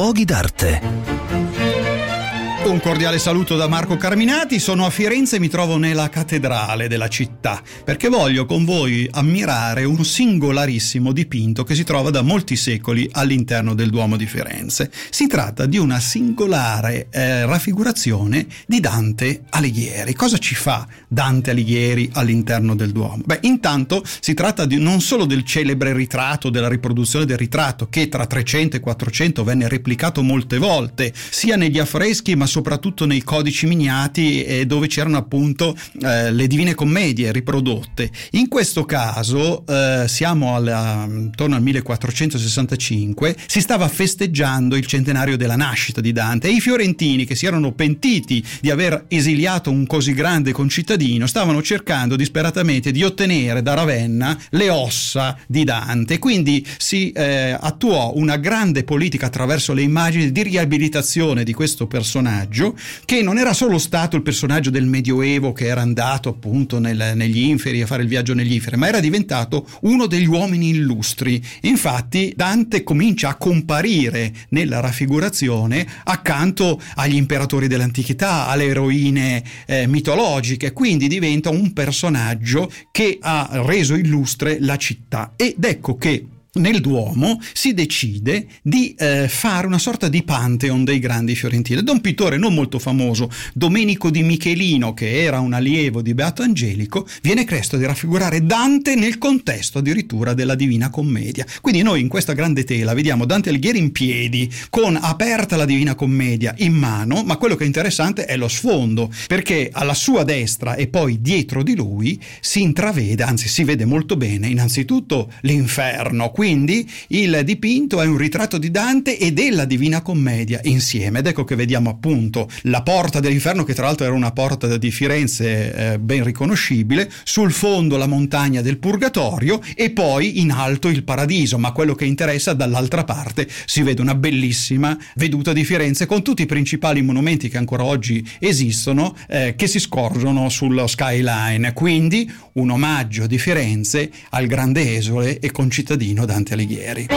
podłogi darte. Un cordiale saluto da Marco Carminati, sono a Firenze e mi trovo nella cattedrale della città perché voglio con voi ammirare un singolarissimo dipinto che si trova da molti secoli all'interno del Duomo di Firenze. Si tratta di una singolare eh, raffigurazione di Dante Alighieri. Cosa ci fa Dante Alighieri all'interno del Duomo? Beh, intanto si tratta di, non solo del celebre ritratto, della riproduzione del ritratto che tra 300 e 400 venne replicato molte volte, sia negli affreschi ma soprattutto nei codici miniati eh, dove c'erano appunto eh, le divine commedie riprodotte. In questo caso eh, siamo alla, intorno al 1465, si stava festeggiando il centenario della nascita di Dante e i fiorentini che si erano pentiti di aver esiliato un così grande concittadino stavano cercando disperatamente di ottenere da Ravenna le ossa di Dante. Quindi si eh, attuò una grande politica attraverso le immagini di riabilitazione di questo personaggio personaggio che non era solo stato il personaggio del Medioevo che era andato appunto nel, negli inferi a fare il viaggio negli inferi, ma era diventato uno degli uomini illustri. Infatti Dante comincia a comparire nella raffigurazione accanto agli imperatori dell'antichità, alle eroine eh, mitologiche, quindi diventa un personaggio che ha reso illustre la città. Ed ecco che nel Duomo si decide di eh, fare una sorta di pantheon dei grandi fiorentini. Da un pittore non molto famoso, Domenico di Michelino, che era un allievo di Beato Angelico, viene chiesto di raffigurare Dante nel contesto addirittura della Divina Commedia. Quindi noi in questa grande tela vediamo Dante Alighieri in piedi, con aperta la Divina Commedia in mano, ma quello che è interessante è lo sfondo, perché alla sua destra e poi dietro di lui si intravede, anzi si vede molto bene, innanzitutto l'inferno, quindi il dipinto è un ritratto di Dante e della Divina Commedia insieme. Ed ecco che vediamo appunto la porta dell'inferno, che tra l'altro era una porta di Firenze eh, ben riconoscibile, sul fondo la montagna del Purgatorio e poi in alto il paradiso. Ma quello che interessa dall'altra parte si vede una bellissima veduta di Firenze con tutti i principali monumenti che ancora oggi esistono eh, che si scorgono sullo skyline. Quindi un omaggio di Firenze al grande esole e concittadino Dante Alighieri.